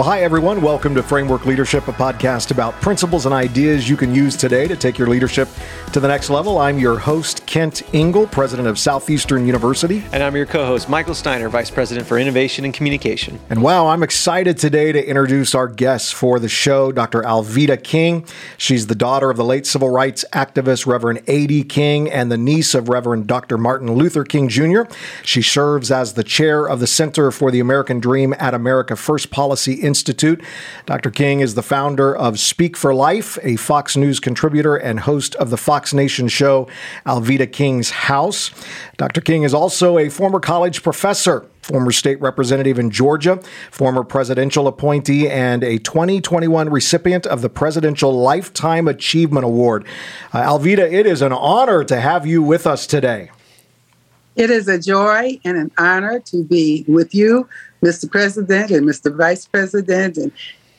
Well, hi, everyone. Welcome to Framework Leadership, a podcast about principles and ideas you can use today to take your leadership to the next level. I'm your host, Kent Ingle, president of Southeastern University. And I'm your co host, Michael Steiner, vice president for innovation and communication. And wow, I'm excited today to introduce our guests for the show, Dr. Alveda King. She's the daughter of the late civil rights activist, Reverend A.D. King, and the niece of Reverend Dr. Martin Luther King Jr. She serves as the chair of the Center for the American Dream at America First Policy Institute. Dr. King is the founder of Speak for Life, a Fox News contributor and host of the Fox Nation show Alveda King's House. Dr. King is also a former college professor former state representative in Georgia, former presidential appointee, and a 2021 recipient of the Presidential Lifetime Achievement Award. Uh, Alveda, it is an honor to have you with us today. It is a joy and an honor to be with you, Mr. President and Mr. Vice President and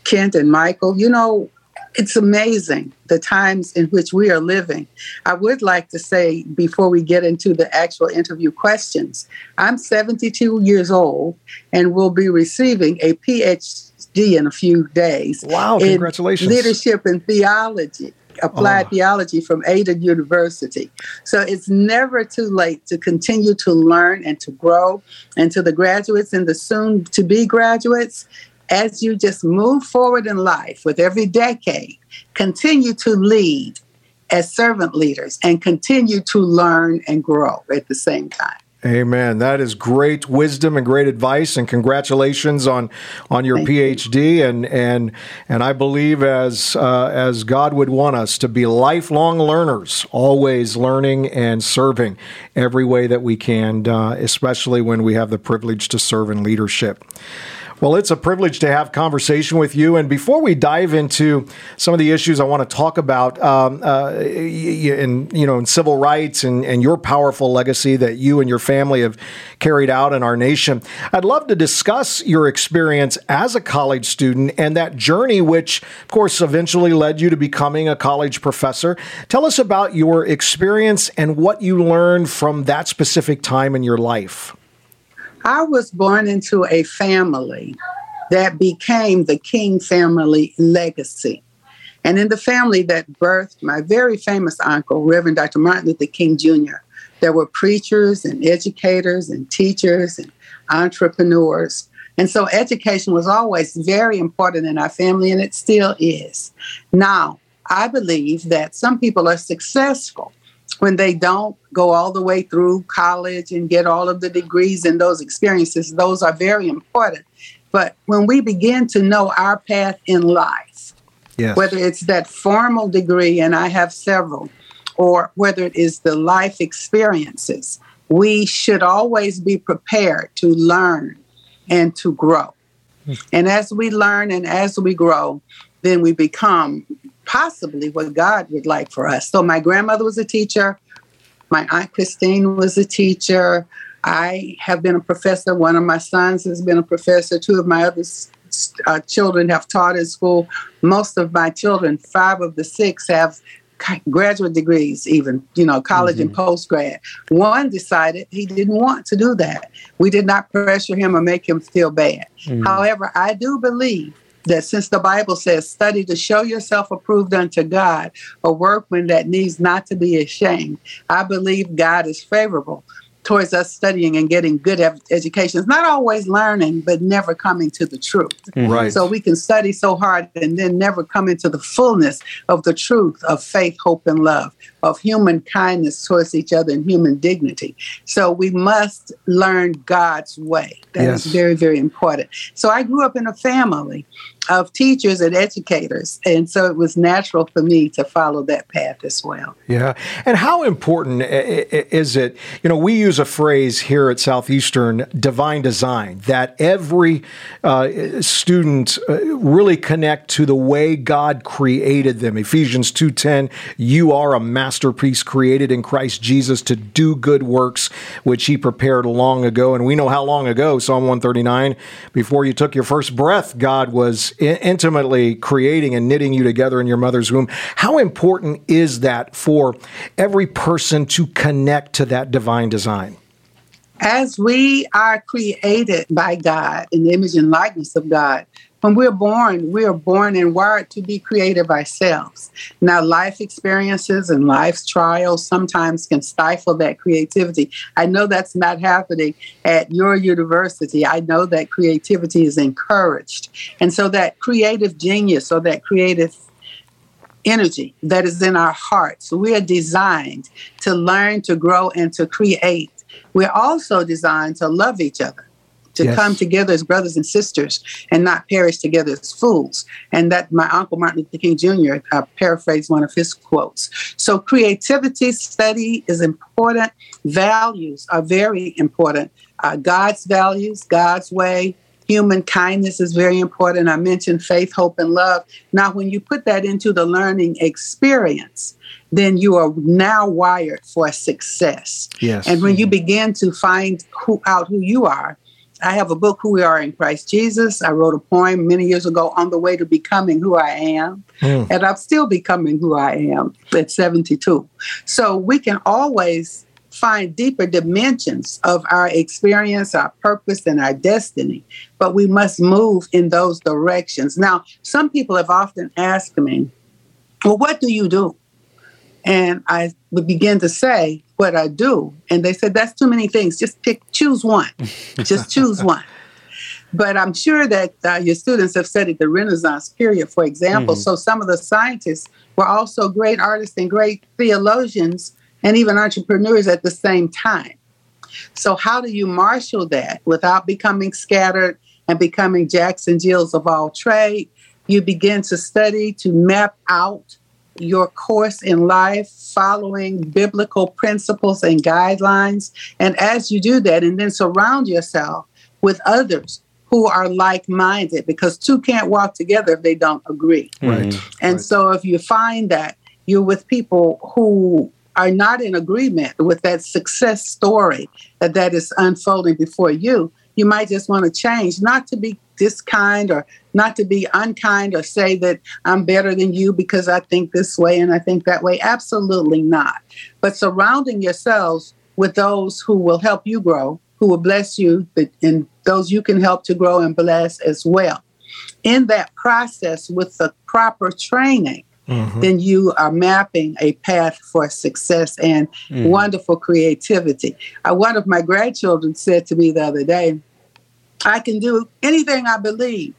Kent and Michael. You know, it's amazing the times in which we are living. I would like to say before we get into the actual interview questions, I'm 72 years old and will be receiving a PhD in a few days. Wow, congratulations. leadership and theology applied oh. Ah. theology from Ada University. So it's never too late to continue to learn and to grow. And to the graduates and the soon to be graduates, as you just move forward in life with every decade, continue to lead as servant leaders and continue to learn and grow at the same time. Amen. That is great wisdom and great advice, and congratulations on on your Thank PhD. You. And and and I believe as uh, as God would want us to be lifelong learners, always learning and serving every way that we can, uh, especially when we have the privilege to serve in leadership. Well, it's a privilege to have conversation with you. And before we dive into some of the issues I want to talk about um, uh, in you know in civil rights and, and your powerful legacy that you and your family have carried out in our nation, I'd love to discuss your experience as a college student and that journey, which of course eventually led you to becoming a college professor. Tell us about your experience and what you learned from that specific time in your life. I was born into a family that became the King family legacy. And in the family that birthed my very famous uncle, Reverend Dr. Martin Luther King Jr., there were preachers and educators and teachers and entrepreneurs. And so education was always very important in our family, and it still is. Now, I believe that some people are successful when they don't go all the way through college and get all of the degrees and those experiences, those are very important. But when we begin to know our path in life, yes. whether it's that formal degree, and I have several, or whether it is the life experiences, we should always be prepared to learn and to grow. Hmm. And as we learn and as we grow, then we become possibly what God would like for us. So my grandmother was a teacher. My aunt Christine was a teacher. I have been a professor. One of my sons has been a professor. Two of my other uh, children have taught in school. Most of my children, five of the six, have graduate degrees, even, you know, college mm-hmm. and post grad. One decided he didn't want to do that. We did not pressure him or make him feel bad. Mm-hmm. However, I do believe that since the Bible says, study to show yourself approved unto God, a workman that needs not to be ashamed, I believe God is favorable towards us studying and getting good education. It's not always learning, but never coming to the truth. Mm-hmm. Right. So we can study so hard and then never come into the fullness of the truth of faith, hope, and love, of human kindness towards each other and human dignity. So we must learn God's way. That yes. is very, very important. So I grew up in a family of teachers and educators. And so it was natural for me to follow that path as well. Yeah. And how important is it? You know, we use a phrase here at Southeastern divine design that every uh, student uh, really connect to the way God created them. Ephesians 2:10, you are a masterpiece created in Christ Jesus to do good works which he prepared long ago. And we know how long ago, Psalm 139, before you took your first breath, God was intimately creating and knitting you together in your mother's womb. How important is that for every person to connect to that divine design? As we are created by God in the image and likeness of God, when we're born, we are born and wired to be creative ourselves. Now, life experiences and life's trials sometimes can stifle that creativity. I know that's not happening at your university. I know that creativity is encouraged. And so that creative genius or that creative energy that is in our hearts, we are designed to learn, to grow, and to create. We're also designed to love each other to yes. come together as brothers and sisters and not perish together as fools. And that my uncle Martin Luther King Jr. Uh, paraphrased one of his quotes. So creativity study is important. Values are very important. Uh, God's values, God's way, human kindness is very important. I mentioned faith, hope, and love. Now, when you put that into the learning experience, then you are now wired for success. Yes. And when you begin to find who, out who you are, I have a book, Who We Are in Christ Jesus. I wrote a poem many years ago on the way to becoming who I am. Mm. And I'm still becoming who I am at 72. So we can always find deeper dimensions of our experience, our purpose, and our destiny, but we must move in those directions. Now, some people have often asked me, Well, what do you do? And I would begin to say what I do. And they said, that's too many things. Just pick, choose one. Just choose one. But I'm sure that uh, your students have studied the Renaissance period, for example. Mm-hmm. So some of the scientists were also great artists and great theologians and even entrepreneurs at the same time. So, how do you marshal that without becoming scattered and becoming Jacks and Jills of all trade? You begin to study to map out your course in life following biblical principles and guidelines. And as you do that, and then surround yourself with others who are like minded because two can't walk together if they don't agree. Right. Mm-hmm. And right. so if you find that you're with people who are not in agreement with that success story that, that is unfolding before you, you might just want to change, not to be this kind or not to be unkind or say that I'm better than you because I think this way and I think that way. Absolutely not. But surrounding yourselves with those who will help you grow, who will bless you, and those you can help to grow and bless as well. In that process, with the proper training, Mm-hmm. then you are mapping a path for success and mm-hmm. wonderful creativity. Uh, one of my grandchildren said to me the other day, I can do anything I believe.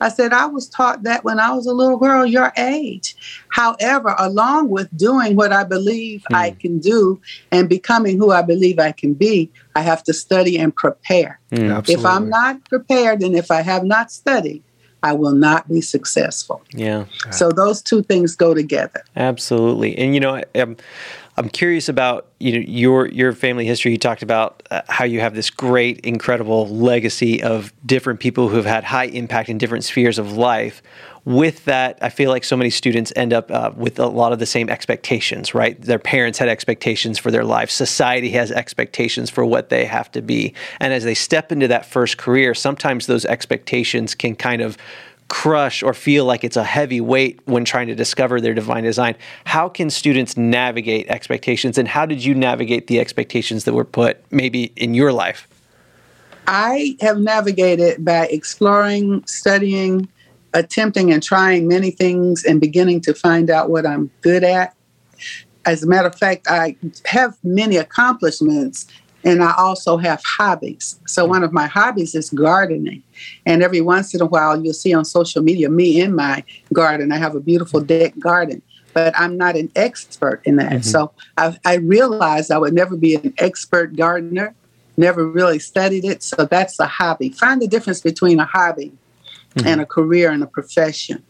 I said, I was taught that when I was a little girl, your age. However, along with doing what I believe mm. I can do and becoming who I believe I can be, I have to study and prepare. Mm, if I'm not prepared and if I have not studied, I will not be successful. Yeah. So those two things go together. Absolutely. And, you know, um, I'm curious about you know your your family history. You talked about uh, how you have this great, incredible legacy of different people who have had high impact in different spheres of life. With that, I feel like so many students end up uh, with a lot of the same expectations. Right, their parents had expectations for their life. Society has expectations for what they have to be, and as they step into that first career, sometimes those expectations can kind of crush or feel like it's a heavy weight when trying to discover their divine design. How can students navigate expectations and how did you navigate the expectations that were put maybe in your life? I have navigated by exploring, studying, attempting and trying many things and beginning to find out what I'm good at. As a matter of fact, I have many accomplishments and I also have hobbies. So one of my hobbies is gardening. And every once in a while, you'll see on social media me in my garden. I have a beautiful deck garden, but I'm not an expert in that. Mm-hmm. So I, I realized I would never be an expert gardener, never really studied it. So that's a hobby. Find the difference between a hobby mm-hmm. and a career and a profession.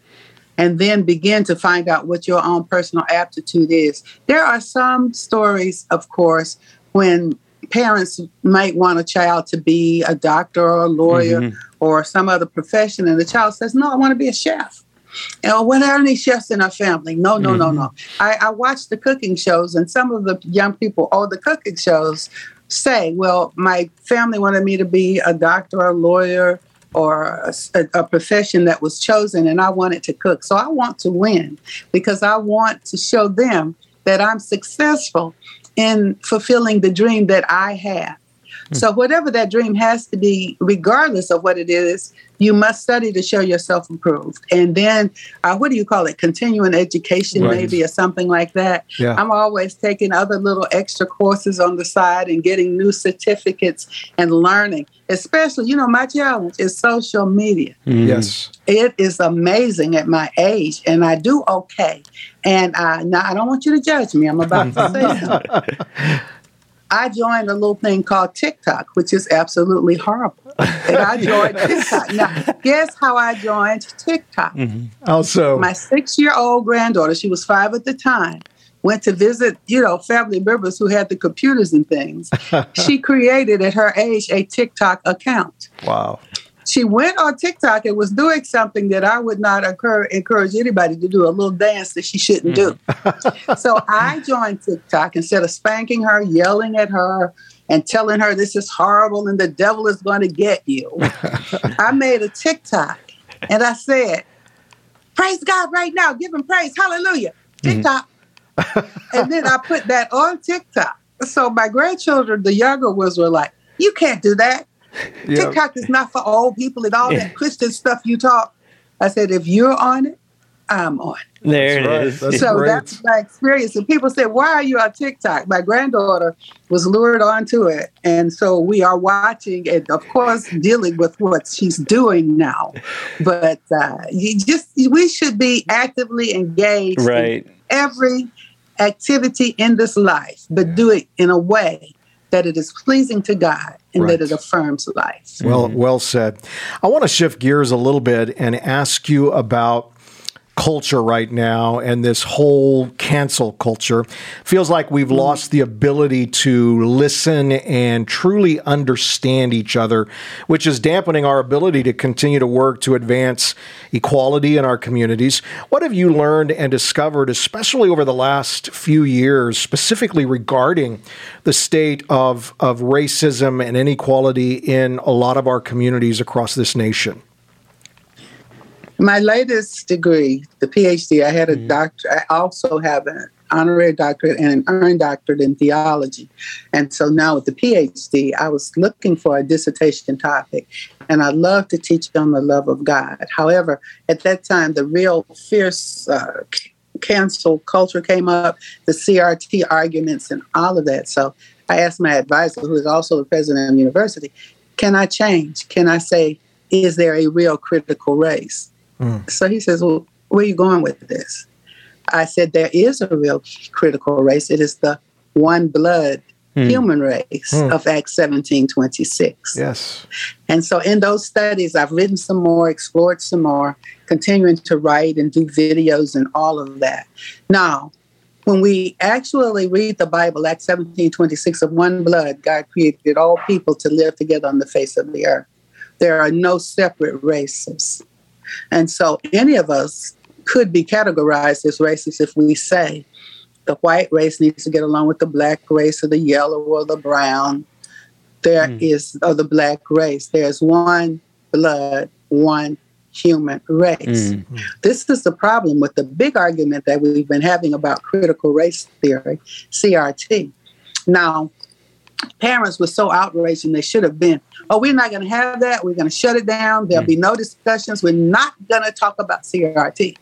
And then begin to find out what your own personal aptitude is. There are some stories, of course, when parents might want a child to be a doctor or a lawyer mm-hmm. or some other profession, and the child says, No, I want to be a chef. And oh, what are any chefs in our family? No, no, mm-hmm. no, no. I, I watch the cooking shows, and some of the young people, oh, the cooking shows say, Well, my family wanted me to be a doctor or a lawyer or a, a, profession that was chosen and I wanted to cook. So I want to win because I want to show them that I'm successful in fulfilling the dream that I have. Mm. So, whatever that dream has to be, regardless of what it is, you must study to show yourself improved. And then, uh, what do you call it? Continuing education, right. maybe, or something like that. Yeah. I'm always taking other little extra courses on the side and getting new certificates and learning. Especially, you know, my challenge is social media. Mm. Yes. It is amazing at my age, and I do okay. And uh, now I don't want you to judge me. I'm about to say something. I joined a little thing called TikTok, which is absolutely horrible. And I joined TikTok. Now, guess how I joined TikTok? Mm-hmm. Also, my six year old granddaughter, she was five at the time, went to visit, you know, family members who had the computers and things. she created at her age a TikTok account. Wow she went on TikTok and was doing something that I would not occur, encourage anybody to do a little dance that she shouldn't do. Mm. so I joined TikTok instead of spanking her, yelling at her, and telling her this is horrible and the devil is going to get you. I made a TikTok and I said, Praise God right now, give him praise, hallelujah, mm-hmm. TikTok. Mm-hmm. and then I put that on TikTok. So my grandchildren, the younger ones, were like, You can't do that. Yep. TikTok is not for old people and all yeah. that Christian stuff you talk. I said, if you're on it, I'm on. There that's it right. is. That's so great. that's my experience. And people say, why are you on TikTok? My granddaughter was lured onto it. And so we are watching and, of course, dealing with what she's doing now. But uh, you just, we should be actively engaged right. in every activity in this life, but do it in a way that it is pleasing to God and right. that it affirms life. Well, mm-hmm. well said. I want to shift gears a little bit and ask you about culture right now and this whole cancel culture feels like we've mm-hmm. lost the ability to listen and truly understand each other, which is dampening our ability to continue to work to advance equality in our communities. What have you learned and discovered, especially over the last few years, specifically regarding the state of, of racism and inequality in a lot of our communities across this nation? My latest degree, the PhD, I had a mm-hmm. doctor. I also have an honorary doctorate and an earned doctorate in theology. And so now with the PhD, I was looking for a dissertation topic, and I love to teach on the love of God. However, at that time, the real fierce uh, cancel culture came up, the CRT arguments, and all of that. So I asked my advisor, who is also the president of the university, can I change? Can I say, is there a real critical race? Mm. So he says, Well, where are you going with this? I said, There is a real critical race. It is the one blood mm. human race mm. of Acts 17 26. Yes. And so in those studies, I've written some more, explored some more, continuing to write and do videos and all of that. Now, when we actually read the Bible, Acts 17 26, of one blood, God created all people to live together on the face of the earth. There are no separate races. And so any of us could be categorized as racist if we say the white race needs to get along with the black race or the yellow or the brown. There mm. is, or the black race. There's one blood, one human race. Mm. This is the problem with the big argument that we've been having about critical race theory, CRT. Now, parents were so outraged and they should have been. Oh we're not going to have that. We're going to shut it down. There'll mm. be no discussions. We're not going to talk about crt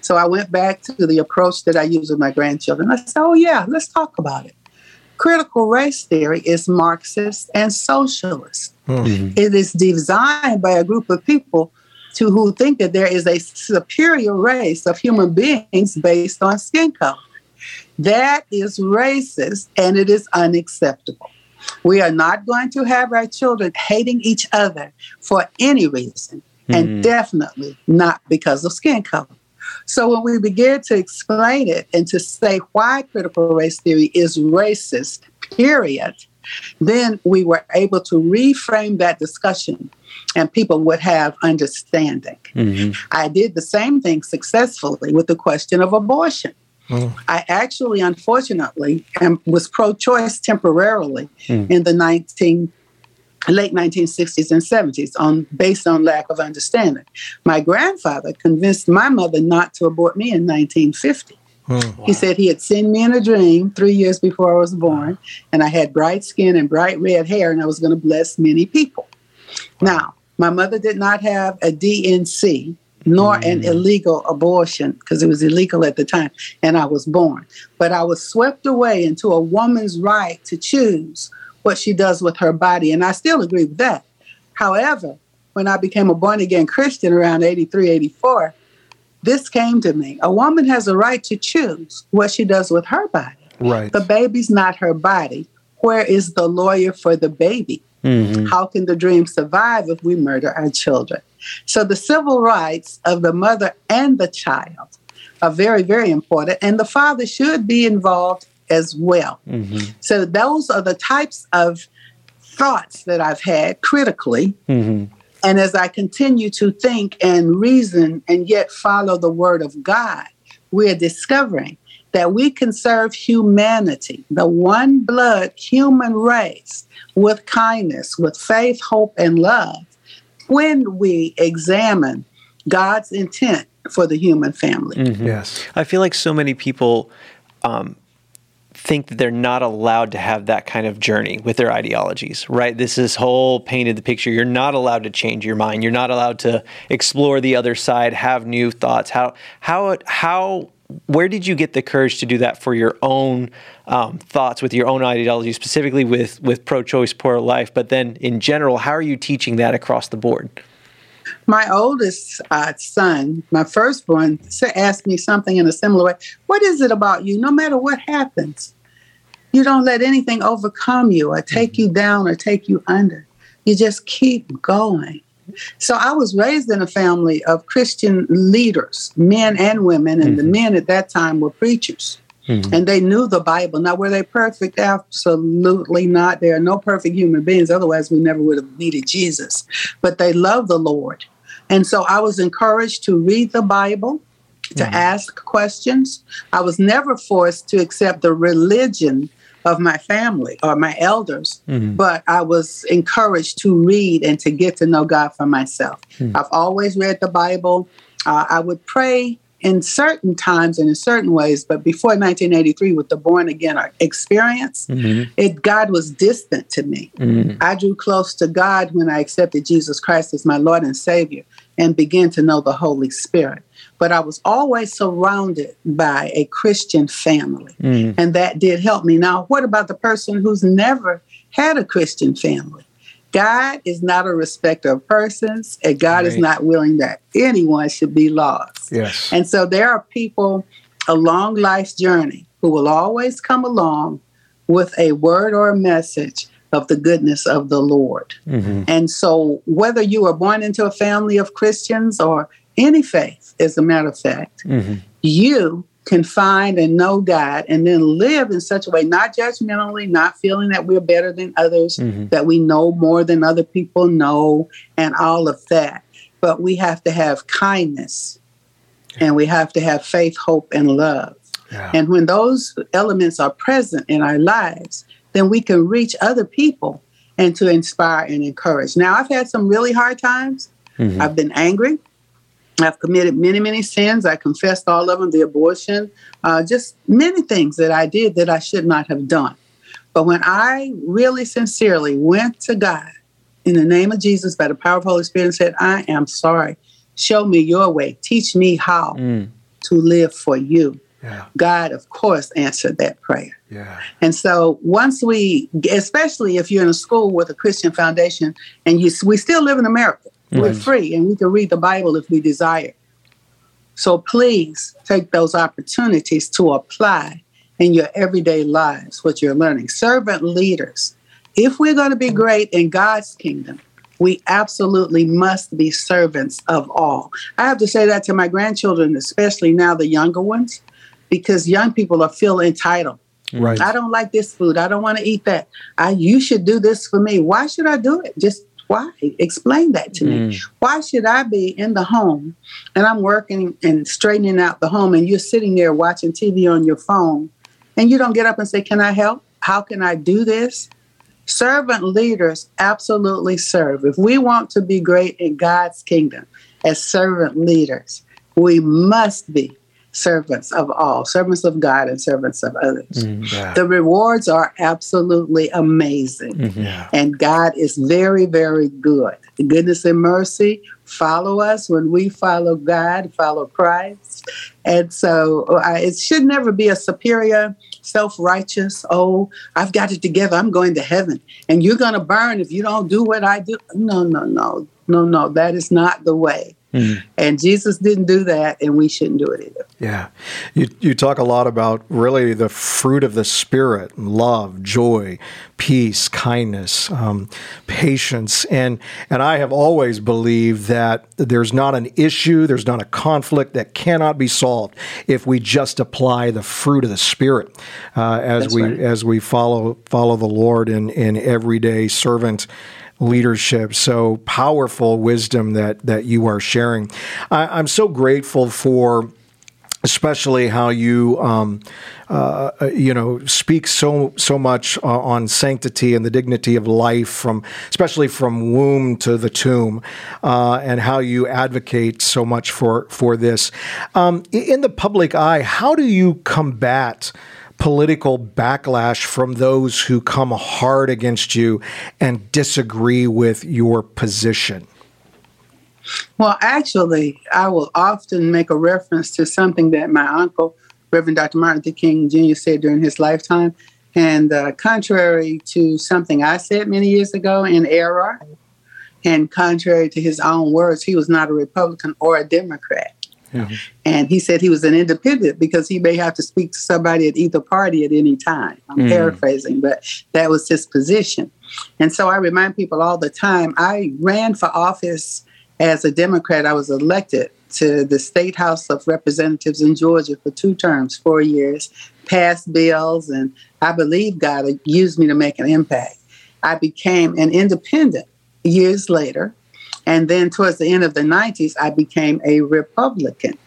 so i went back to the approach that i use with my grandchildren. I said oh yeah let's talk about it. Critical race theory is marxist and socialist. Mm-hmm. it is designed by a group of people to who think that there is a superior race of human beings based on skin color that is racist and it is unacceptable. We are not going to have our children hating each other for any reason, mm-hmm. and hmm. definitely not because of skin color. So when we begin to explain it and to say why critical race theory is racist, period, then we were able to reframe that discussion and people would have understanding. Mm-hmm. I did the same thing successfully with the question of abortion. Mm. I actually, unfortunately, am, was pro-choice temporarily mm. in the 19 late 1960s and 70s on based on lack of understanding. My grandfather convinced my mother not to abort me in 1950. Hmm. He said he had seen me in a dream three years before I was born, and I had bright skin and bright red hair, and I was going to bless many people. Now, my mother did not have a D&C nor mm. an illegal abortion because it was illegal at the time, and I was born. But I was swept away into a woman's right to choose what she does with her body, and I still agree with that. However, when I became a born again Christian around 83, 84, this came to me. A woman has a right to choose what she does with her body. Right. The baby's not her body. Where is the lawyer for the baby? Mm-hmm. How can the dream survive if we murder our children? So the civil rights of the mother and the child are very, very important, and the father should be involved as well. Mm-hmm. So those are the types of thoughts that I've had critically. Mm-hmm. And as I continue to think and reason and yet follow the word of God, we're discovering that we can serve humanity, the one blood human race, with kindness, with faith, hope, and love when we examine God's intent for the human family. Mm-hmm. Yes. I feel like so many people um, think that they're not allowed to have that kind of journey with their ideologies, right? This is whole painted the picture. You're not allowed to change your mind. You're not allowed to explore the other side, have new thoughts. How how how where did you get the courage to do that for your own um, thoughts with your own ideology, specifically with with pro-choice, pro-life? But then in general, how are you teaching that across the board? My oldest uh, son, my firstborn, asked me something in a similar way. What is it about you? No matter what happens, you don't let anything overcome you or take mm-hmm. you down or take you under. You just keep going. So I was raised in a family of Christian leaders, men and women, and mm-hmm. the men at that time were preachers. Mm-hmm. And they knew the Bible. Now, were they perfect? Absolutely not. There are no perfect human beings. Otherwise, we never would have needed Jesus. But they loved the Lord. And so I was encouraged to read the Bible, to mm-hmm. ask questions. I was never forced to accept the religion of my family or my elders, mm-hmm. but I was encouraged to read and to get to know God for myself. Mm-hmm. I've always read the Bible. Uh, I would pray in certain times and in certain ways, but before 1983, with the born again experience, mm-hmm. it God was distant to me. Mm-hmm. I drew close to God when I accepted Jesus Christ as my Lord and Savior and began to know the Holy Spirit but I was always surrounded by a Christian family. Mm. And that did help me. Now, what about the person who's never had a Christian family? God is not a respecter of persons, and God right. is not willing that anyone should be lost. Yes. And so there are people along life's journey who will always come along with a word or a message of the goodness of the Lord. Mm-hmm. And so, whether you are born into a family of Christians or any faith, as a matter of fact, mm-hmm. you can find and know God and then live in such a way, not judgmentally, not feeling that we're better than others, mm-hmm. that we know more than other people know, and all of that. But we have to have kindness and we have to have faith, hope, and love. Yeah. And when those elements are present in our lives, then we can reach other people and to inspire and encourage. Now, I've had some really hard times. Mm-hmm. I've been angry. I've committed many, many sins. I confessed all of them the abortion, uh, just many things that I did that I should not have done. But when I really sincerely went to God in the name of Jesus by the power of Holy Spirit and said, I am sorry, show me your way, teach me how mm. to live for you. Yeah. God, of course, answered that prayer. Yeah. And so once we, especially if you're in a school with a Christian foundation and you, we still live in America, Mm-hmm. We're free and we can read the Bible if we desire. So please take those opportunities to apply in your everyday lives what you're learning. Servant leaders. If we're going to be great in God's kingdom, we absolutely must be servants of all. I have to say that to my grandchildren, especially now the younger ones, because young people are feel entitled. Right. I don't like this food. I don't want to eat that. I you should do this for me. Why should I do it? Just why? Explain that to mm. me. Why should I be in the home and I'm working and straightening out the home and you're sitting there watching TV on your phone and you don't get up and say, Can I help? How can I do this? Servant leaders absolutely serve. If we want to be great in God's kingdom as servant leaders, we must be servants of all, servants of God and servants of others. Mm, yeah. The rewards are absolutely amazing. Mm-hmm. Yeah. And God is very, very good. Goodness and mercy follow us when we follow God, follow Christ. And so uh, it should never be a superior, self righteous, oh, I've got it together, I'm going to heaven, and you're going to burn if you don't do what I do. No, no, no, no, no, that is not the way. Mm. And Jesus didn't do that, and we shouldn't do it either. Yeah. You, you talk a lot about really the fruit of the Spirit love, joy, peace, kindness, um, patience. And, and I have always believed that there's not an issue, there's not a conflict that cannot be solved if we just apply the fruit of the Spirit uh, as, That's we, right. as we follow, follow the Lord in, in everyday servant leadership. So powerful wisdom that that you are sharing. I, am so grateful for. Especially how you, um, uh, you know, speak so so much uh, on sanctity and the dignity of life, from especially from womb to the tomb, uh, and how you advocate so much for for this. Um, in the public eye, how do you combat? Political backlash from those who come hard against you and disagree with your position? Well, actually, I will often make a reference to something that my uncle, Reverend Dr. Martin Luther King Jr., said during his lifetime. And uh, contrary to something I said many years ago in error, and contrary to his own words, he was not a Republican or a Democrat. Mm-hmm. And he said he was an independent because he may have to speak to somebody at either party at any time. I'm mm. paraphrasing, but that was his position. And so I remind people all the time I ran for office as a Democrat. I was elected to the State House of Representatives in Georgia for two terms, four years, passed bills, and I believe God used me to make an impact. I became an independent years later and then towards the end of the 90s, I became a Republican.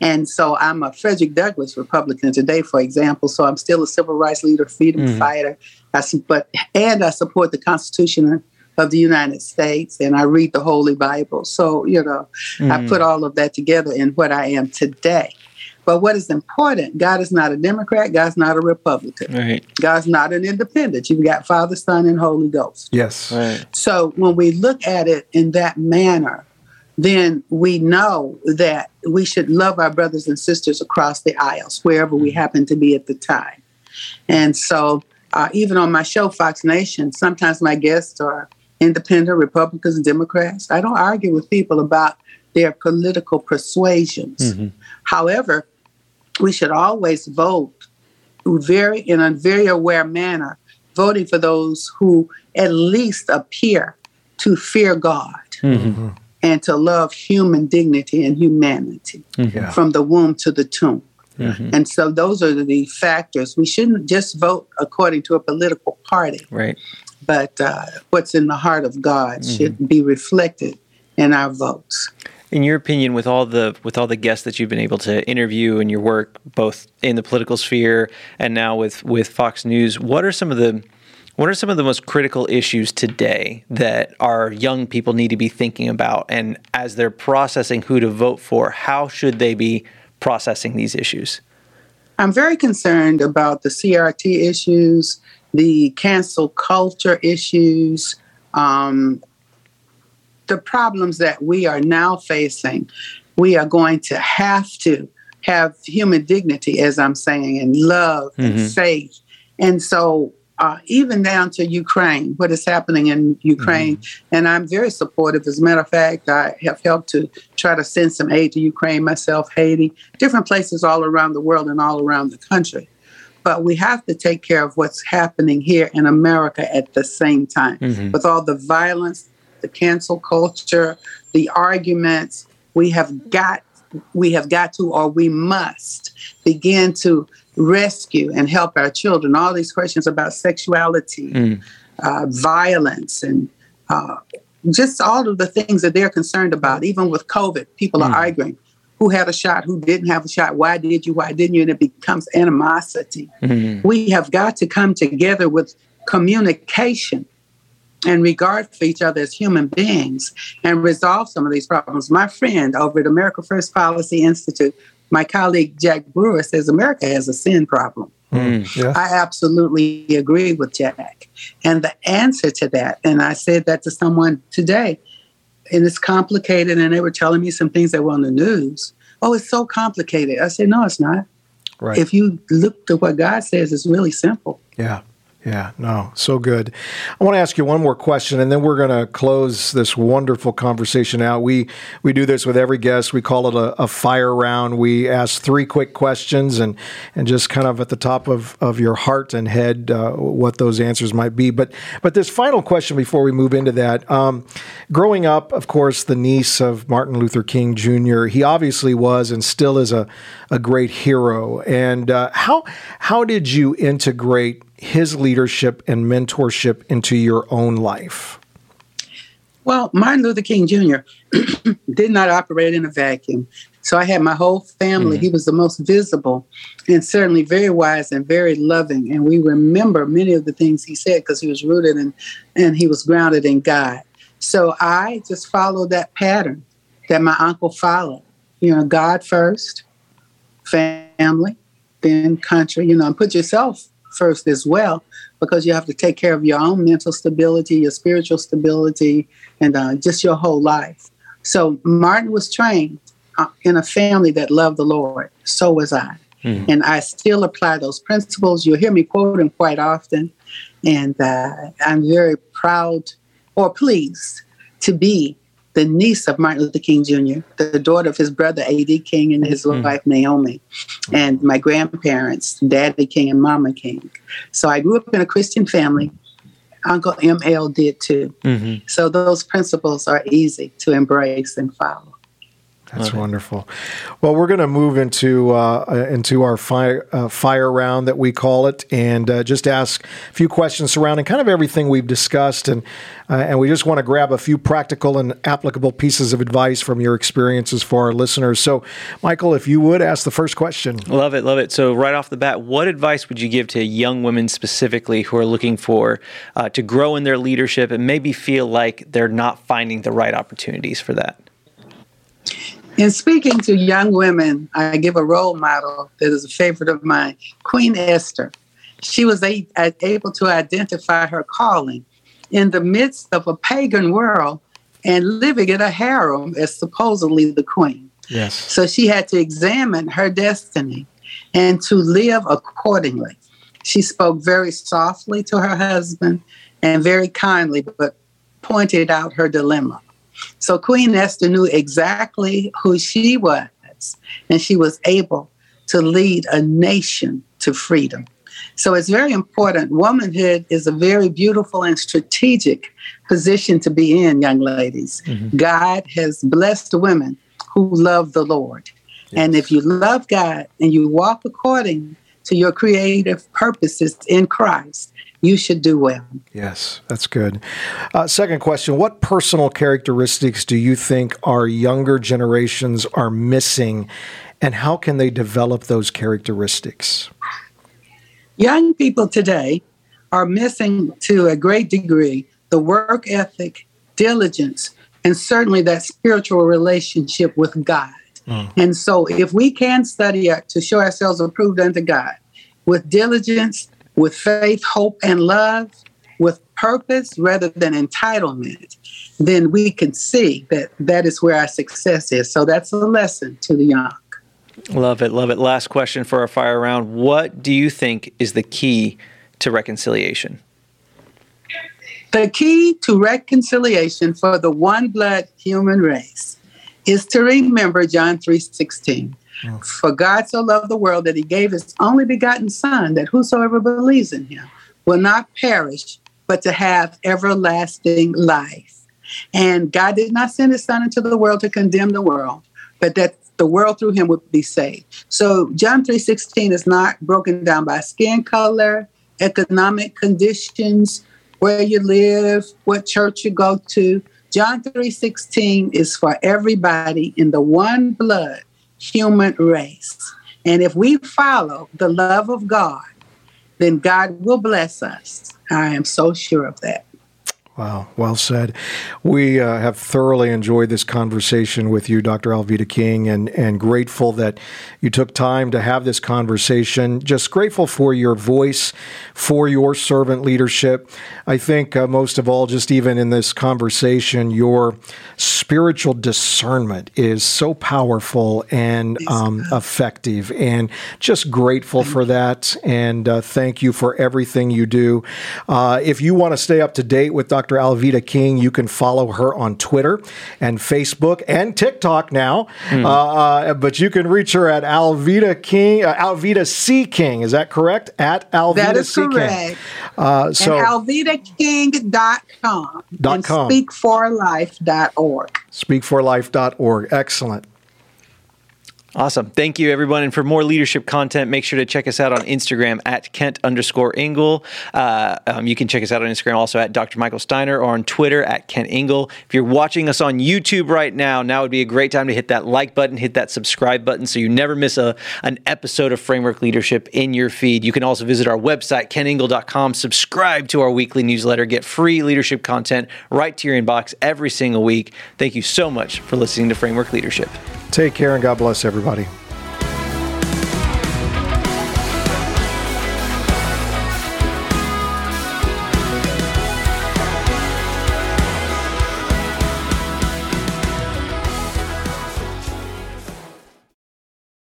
And so I'm a Frederick Douglass Republican today, for example. So I'm still a civil rights leader, freedom mm. fighter. I, but and I support the Constitution of the United States, and I read the Holy Bible. So you know, mm. I put all of that together in what I am today. But what is important, God is not a Democrat, God's not a Republican. Right. God's not an independent. You've got Father, Son, and Holy Ghost. Yes. Right. So when we look at it in that manner, then we know that we should love our brothers and sisters across the aisles, wherever we mm-hmm. happen to be at the time. And so, uh, even on my show, Fox Nation, sometimes my guests are independent, Republicans, and Democrats. I don't argue with people about their political persuasions. Mm-hmm. However, we should always vote very in a very aware manner, voting for those who at least appear to fear God mm-hmm. and to love human dignity and humanity mm-hmm. from the womb to the tomb. Mm-hmm. And so those are the factors. We shouldn't just vote according to a political party. Right. But uh, what's in the heart of God mm-hmm. should be reflected in our votes in your opinion, with all the with all the guests that you've been able to interview in your work, both in the political sphere and now with with Fox News, what are some of the what are some of the most critical issues today that our young people need to be thinking about? And as they're processing who to vote for, how should they be processing these issues? I'm very concerned about the CRT issues, the cancel culture issues, um, the problems that we are now facing, we are going to have to have human dignity, as I'm saying, and love mm-hmm. and faith. And so, uh, even down to Ukraine, what is happening in Ukraine, mm-hmm. and I'm very supportive. As a matter of fact, I have helped to try to send some aid to Ukraine myself, Haiti, different places all around the world and all around the country. But we have to take care of what's happening here in America at the same time, mm-hmm. with all the violence, the cancel culture, the arguments. We have got we have got to or we must begin to rescue and help our children. All these questions about sexuality, mm. uh, violence, and uh, just all of the things that they're concerned about. Even with COVID, people mm. are arguing who had a shot, who didn't have a shot, why did you, why didn't you, and it becomes animosity. Mm. We have got to come together with communication and regard for each other as human beings and resolve some of these problems. My friend over at America First Policy Institute, my colleague Jack Brewer says America has a sin problem. Mm, yeah. I absolutely agree with Jack. And the answer to that, and I said that to someone today, and it's complicated, and they were telling me some things that were on the news. Oh, it's so complicated. I said, no, it's not. Right. If you look to what God says, it's really simple. Yeah. Yeah, no, so good. I want to ask you one more question, and then we're going to close this wonderful conversation out. We we do this with every guest. We call it a, a, fire round. We ask three quick questions, and and just kind of at the top of, of your heart and head, uh, what those answers might be. But but this final question before we move into that, um, growing up, of course, the niece of Martin Luther King Jr. He obviously was and still is a a great hero. And uh, how how did you integrate his leadership and mentorship into your own life? Well, Martin Luther King Jr. did not operate in a vacuum. So I had my whole family. Mm-hmm. He was the most visible and certainly very wise and very loving. And we remember many of the things he said because he was rooted in and he was grounded in God. So I just followed that pattern that my uncle followed. You know, God first, family, then country, you know, and put yourself first as well, because you have to take care of your own mental stability, your spiritual stability, and uh, just your whole life. So Martin was trained uh, in a family that loved the Lord. So was I. Mm. And I still apply those principles. You'll hear me quote them quite often. And uh, I'm very proud or pleased to be the niece of Martin Luther King Jr., the daughter of his brother A.D. King and his mm-hmm. wife Naomi, and my grandparents, Daddy King and Mama King. So I grew up in a Christian family. Uncle M.L. did too. Mm-hmm. So those principles are easy to embrace and follow. That's wonderful. Well, we're going to move into uh, uh, into our fire uh, fire round that we call it, and uh, just ask a few questions surrounding kind of everything we've discussed, and uh, and we just want to grab a few practical and applicable pieces of advice from your experiences for our listeners. So, Michael, if you would ask the first question. Love it, love it. So, right off the bat, what advice would you give to young women specifically who are looking for uh, to grow in their leadership and maybe feel like they're not finding the right opportunities for that? In speaking to young women, I give a role model that is a favorite of mine, Queen Esther. She was a, a, able to identify her calling in the midst of a pagan world and living in a harem as supposedly the queen. Yes. So she had to examine her destiny and to live accordingly. She spoke very softly to her husband and very kindly, but pointed out her dilemma. So Queen Esther knew exactly who she was, and she was able to lead a nation to freedom. So it's very important. Womanhood is a very beautiful and strategic position to be in, young ladies. Mm-hmm. God has blessed women who love the Lord. Yes. And if you love God and you walk according to your creative purposes in Christ, you should do well. Yes, that's good. Uh, second question What personal characteristics do you think our younger generations are missing, and how can they develop those characteristics? Young people today are missing to a great degree the work ethic, diligence, and certainly that spiritual relationship with God. Mm. And so, if we can study to show ourselves approved unto God with diligence, with faith, hope, and love, with purpose rather than entitlement, then we can see that that is where our success is. So that's a lesson to the young. Love it, love it. Last question for our fire round. What do you think is the key to reconciliation? The key to reconciliation for the one blood human race is to remember John 3:16. For God so loved the world that he gave his only begotten Son, that whosoever believes in him will not perish, but to have everlasting life. And God did not send his Son into the world to condemn the world, but that the world through him would be saved. So John 3:16 is not broken down by skin color, economic conditions, where you live, what church you go to. John 3:16 is for everybody in the one blood human race. And if we follow the love of God, then God will bless us. I am so sure of that. Wow, well said. We uh, have thoroughly enjoyed this conversation with you, Dr. Alveda King, and, and grateful that you took time to have this conversation. Just grateful for your voice, for your servant leadership. I think uh, most of all, just even in this conversation, your spiritual discernment is so powerful and um, effective, and just grateful for that. And uh, thank you for everything you do. Uh, if you want to stay up to date with Dr. Dr. Alveda King. You can follow her on Twitter and Facebook and TikTok now. Mm. Uh, but you can reach her at Alveda King, uh, Alveda C King. Is that correct? At Alveda that is C correct. King. Uh, so alvedaking.com dot and com. speakforlife.org. Speakforlife.org. Excellent. Awesome. Thank you, everyone. And for more leadership content, make sure to check us out on Instagram at Kent underscore Ingle. Uh, um, you can check us out on Instagram also at Dr. Michael Steiner or on Twitter at Kent Ingle. If you're watching us on YouTube right now, now would be a great time to hit that like button, hit that subscribe button so you never miss a, an episode of Framework Leadership in your feed. You can also visit our website, kentingle.com, subscribe to our weekly newsletter, get free leadership content right to your inbox every single week. Thank you so much for listening to Framework Leadership. Take care and God bless everybody.